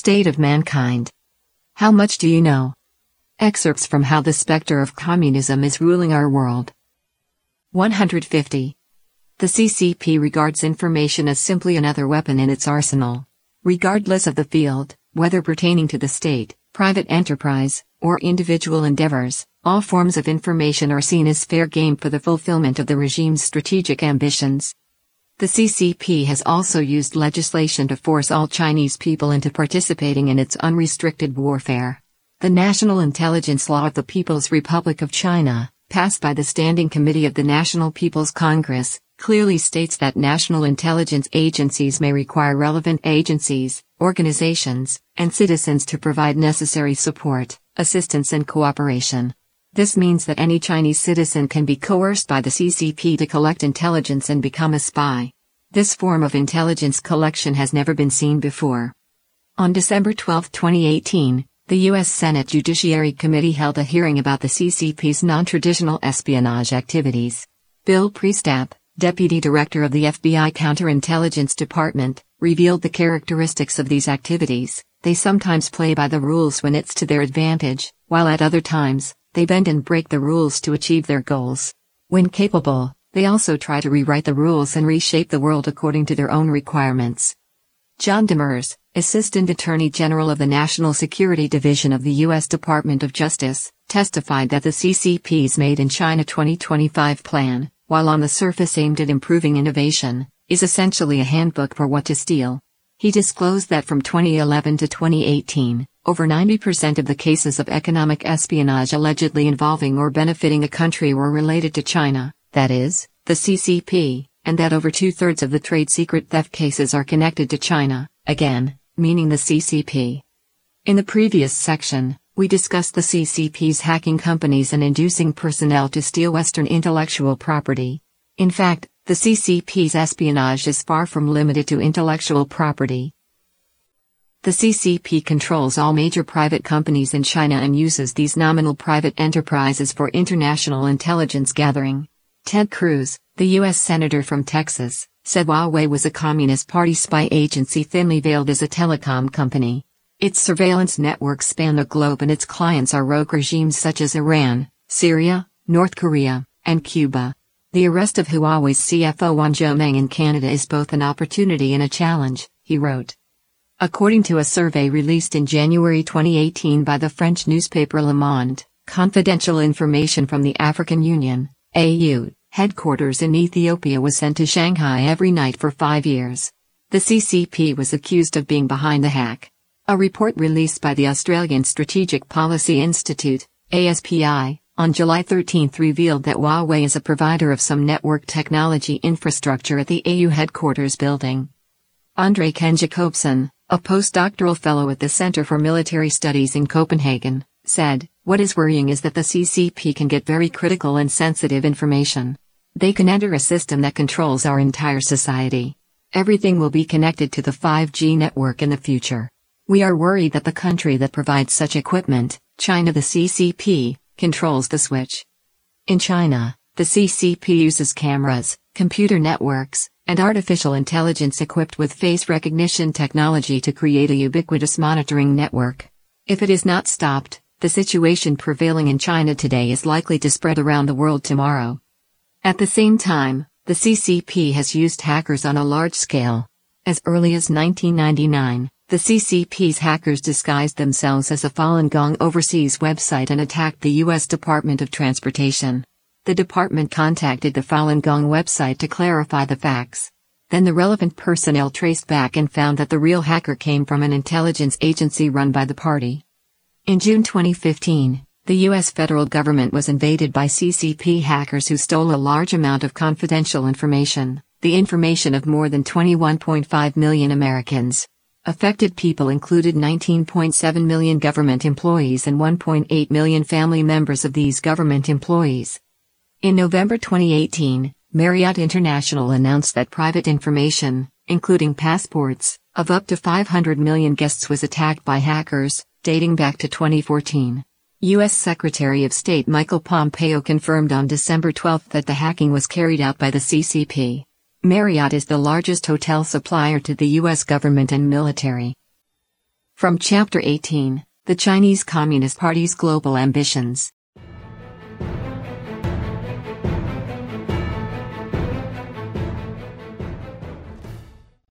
State of Mankind. How much do you know? Excerpts from How the Spectre of Communism is Ruling Our World. 150. The CCP regards information as simply another weapon in its arsenal. Regardless of the field, whether pertaining to the state, private enterprise, or individual endeavors, all forms of information are seen as fair game for the fulfillment of the regime's strategic ambitions. The CCP has also used legislation to force all Chinese people into participating in its unrestricted warfare. The National Intelligence Law of the People's Republic of China, passed by the Standing Committee of the National People's Congress, clearly states that national intelligence agencies may require relevant agencies, organizations, and citizens to provide necessary support, assistance, and cooperation. This means that any Chinese citizen can be coerced by the CCP to collect intelligence and become a spy. This form of intelligence collection has never been seen before. On December 12, 2018, the U.S. Senate Judiciary Committee held a hearing about the CCP's non-traditional espionage activities. Bill Priestap, Deputy Director of the FBI Counterintelligence Department, revealed the characteristics of these activities. They sometimes play by the rules when it's to their advantage, while at other times, they bend and break the rules to achieve their goals. When capable, they also try to rewrite the rules and reshape the world according to their own requirements. John Demers, Assistant Attorney General of the National Security Division of the U.S. Department of Justice, testified that the CCP's Made in China 2025 plan, while on the surface aimed at improving innovation, is essentially a handbook for what to steal. He disclosed that from 2011 to 2018, over 90% of the cases of economic espionage allegedly involving or benefiting a country were related to China, that is, the CCP, and that over two thirds of the trade secret theft cases are connected to China, again, meaning the CCP. In the previous section, we discussed the CCP's hacking companies and inducing personnel to steal Western intellectual property. In fact, the CCP's espionage is far from limited to intellectual property. The CCP controls all major private companies in China and uses these nominal private enterprises for international intelligence gathering. Ted Cruz, the U.S. Senator from Texas, said Huawei was a Communist Party spy agency thinly veiled as a telecom company. Its surveillance networks span the globe and its clients are rogue regimes such as Iran, Syria, North Korea, and Cuba. The arrest of Huawei's CFO Wanzhou Meng in Canada is both an opportunity and a challenge, he wrote. According to a survey released in January 2018 by the French newspaper Le Monde, confidential information from the African Union, AU, headquarters in Ethiopia was sent to Shanghai every night for five years. The CCP was accused of being behind the hack. A report released by the Australian Strategic Policy Institute, ASPI, on July 13 revealed that Huawei is a provider of some network technology infrastructure at the AU headquarters building. Andre Ken Jacobsen, a postdoctoral fellow at the Center for Military Studies in Copenhagen, said, What is worrying is that the CCP can get very critical and sensitive information. They can enter a system that controls our entire society. Everything will be connected to the 5G network in the future. We are worried that the country that provides such equipment, China the CCP, controls the switch. In China, the CCP uses cameras, computer networks, and artificial intelligence equipped with face recognition technology to create a ubiquitous monitoring network. If it is not stopped, the situation prevailing in China today is likely to spread around the world tomorrow. At the same time, the CCP has used hackers on a large scale. As early as 1999, the CCP's hackers disguised themselves as a Falun Gong overseas website and attacked the U.S. Department of Transportation. The department contacted the Falun Gong website to clarify the facts. Then the relevant personnel traced back and found that the real hacker came from an intelligence agency run by the party. In June 2015, the U.S. federal government was invaded by CCP hackers who stole a large amount of confidential information, the information of more than 21.5 million Americans. Affected people included 19.7 million government employees and 1.8 million family members of these government employees. In November 2018, Marriott International announced that private information, including passports, of up to 500 million guests was attacked by hackers, dating back to 2014. U.S. Secretary of State Michael Pompeo confirmed on December 12 that the hacking was carried out by the CCP. Marriott is the largest hotel supplier to the U.S. government and military. From Chapter 18 The Chinese Communist Party's Global Ambitions.